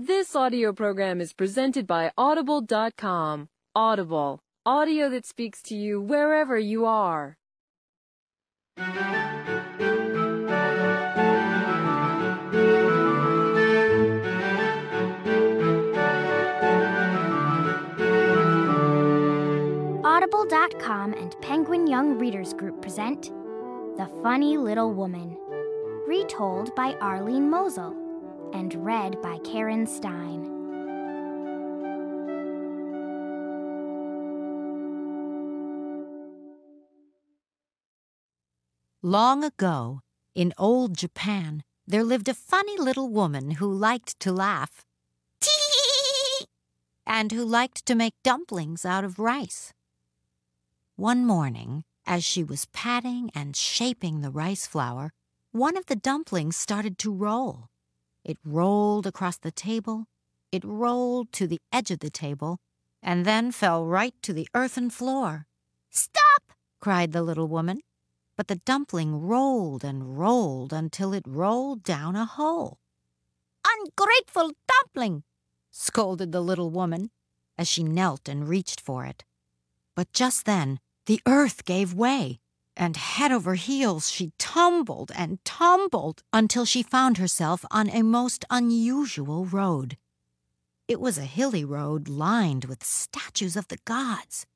This audio program is presented by Audible.com. Audible, audio that speaks to you wherever you are. Audible.com and Penguin Young Readers Group present The Funny Little Woman, retold by Arlene Mosel and read by Karen Stein. Long ago, in old Japan, there lived a funny little woman who liked to laugh. And who liked to make dumplings out of rice. One morning, as she was patting and shaping the rice flour, one of the dumplings started to roll. It rolled across the table, it rolled to the edge of the table, and then fell right to the earthen floor. Stop! cried the little woman. But the dumpling rolled and rolled until it rolled down a hole. Ungrateful dumpling! scolded the little woman as she knelt and reached for it. But just then the earth gave way, and head over heels she tumbled and tumbled until she found herself on a most unusual road. It was a hilly road lined with statues of the gods.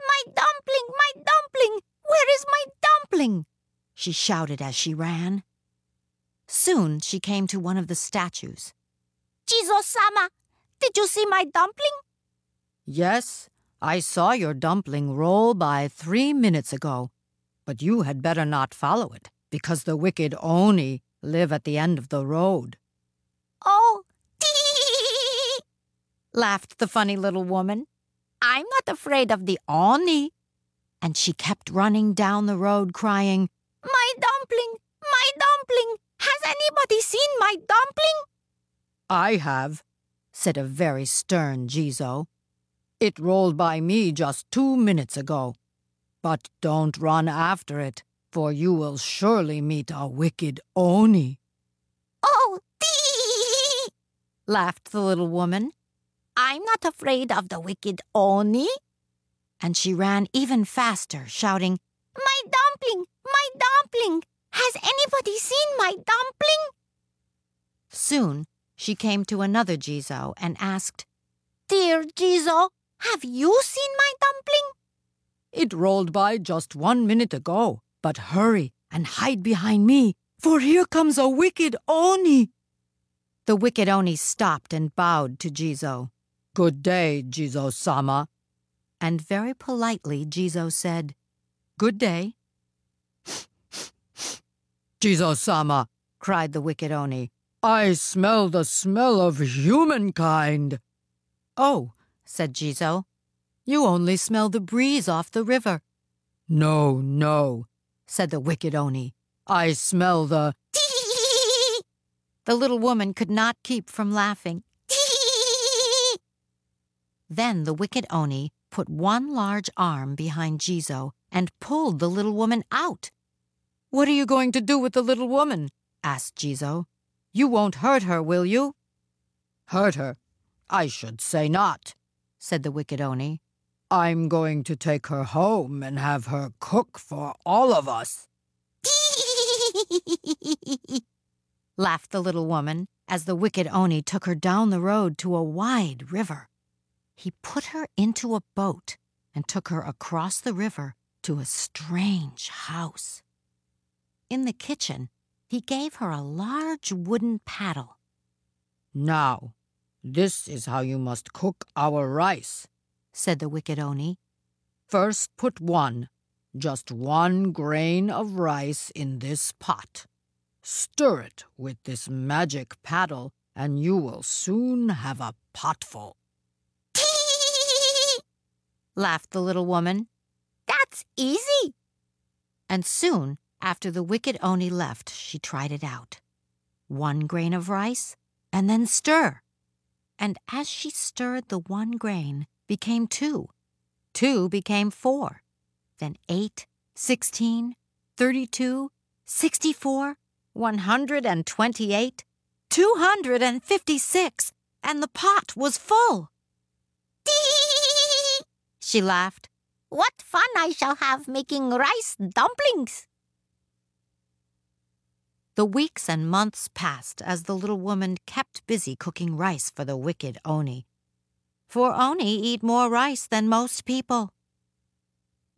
My dumpling, my dumpling! Where is my dumpling? she shouted as she ran. Soon she came to one of the statues. Jizo-sama, did you see my dumpling? Yes, I saw your dumpling roll by three minutes ago, but you had better not follow it, because the wicked Oni live at the end of the road. Oh, dee! laughed the funny little woman. I'm not afraid of the Oni and she kept running down the road crying, My dumpling! My dumpling! Has anybody seen my dumpling? I have, said a very stern Jizo. It rolled by me just two minutes ago. But don't run after it, for you will surely meet a wicked Oni. Oh, dee! laughed the little woman. I'm not afraid of the wicked Oni and she ran even faster, shouting, My dumpling! My dumpling! Has anybody seen my dumpling? Soon she came to another Jizo and asked, Dear Jizo, have you seen my dumpling? It rolled by just one minute ago, but hurry and hide behind me, for here comes a wicked Oni. The wicked Oni stopped and bowed to Jizo. Good day, Jizo-sama, and very politely Jizo said, Good day. Jizo-sama, cried the wicked Oni, I smell the smell of humankind. Oh, said Jizo, you only smell the breeze off the river. No, no, said the wicked Oni. I smell the. the little woman could not keep from laughing. then the wicked Oni put one large arm behind Jizo and pulled the little woman out. What are you going to do with the little woman? asked Jizo. You won't hurt her, will you? Hurt her? I should say not, said the wicked Oni. I'm going to take her home and have her cook for all of us. laughed the little woman as the wicked Oni took her down the road to a wide river he put her into a boat and took her across the river to a strange house. In the kitchen, he gave her a large wooden paddle. Now, this is how you must cook our rice, said the wicked Oni. First put one, just one grain of rice in this pot. Stir it with this magic paddle, and you will soon have a potful laughed the little woman. That's easy. And soon after the wicked Oni left, she tried it out. One grain of rice, and then stir. And as she stirred, the one grain became two. Two became four. Then eight, sixteen, thirty-two, sixty-four, one hundred and twenty-eight, two hundred and fifty-six, and the pot was full. Tee! She laughed. What fun I shall have making rice dumplings! The weeks and months passed as the little woman kept busy cooking rice for the wicked Oni. For Oni eat more rice than most people.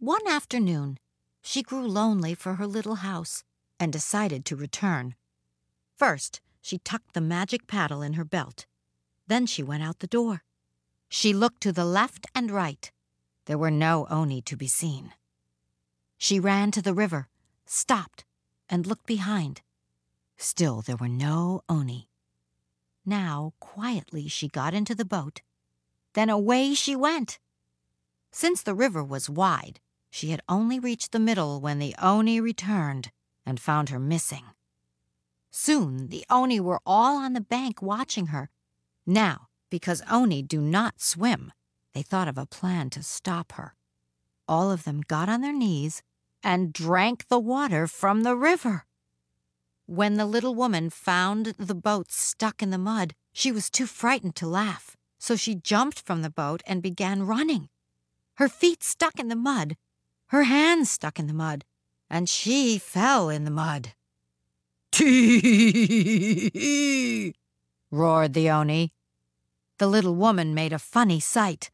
One afternoon, she grew lonely for her little house and decided to return. First, she tucked the magic paddle in her belt. Then she went out the door. She looked to the left and right. There were no Oni to be seen. She ran to the river, stopped, and looked behind. Still there were no Oni. Now, quietly, she got into the boat. Then away she went. Since the river was wide, she had only reached the middle when the Oni returned and found her missing. Soon the Oni were all on the bank watching her. Now, because Oni do not swim, they thought of a plan to stop her. All of them got on their knees and drank the water from the river. When the little woman found the boat stuck in the mud, she was too frightened to laugh, so she jumped from the boat and began running. Her feet stuck in the mud, her hands stuck in the mud, and she fell in the mud. Tee! roared the Oni. The little woman made a funny sight.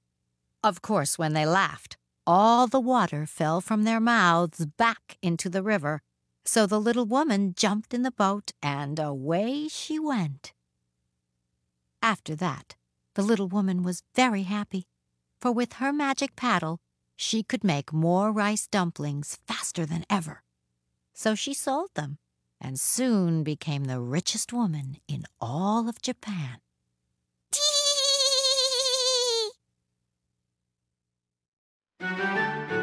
Of course, when they laughed, all the water fell from their mouths back into the river so the little woman jumped in the boat and away she went. After that, the little woman was very happy, for with her magic paddle, she could make more rice dumplings faster than ever. So she sold them and soon became the richest woman in all of Japan.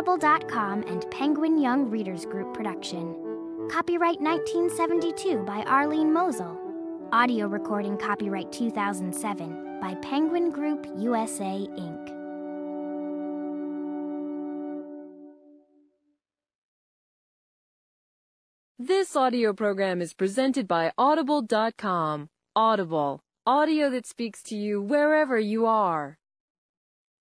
Audible.com and Penguin Young Readers Group production. Copyright 1972 by Arlene Mosel. Audio recording copyright 2007 by Penguin Group USA, Inc. This audio program is presented by Audible.com. Audible, audio that speaks to you wherever you are.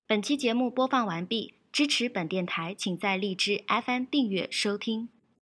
本期节目播放完毕。 支持本电台，请在荔枝 FM 订阅收听。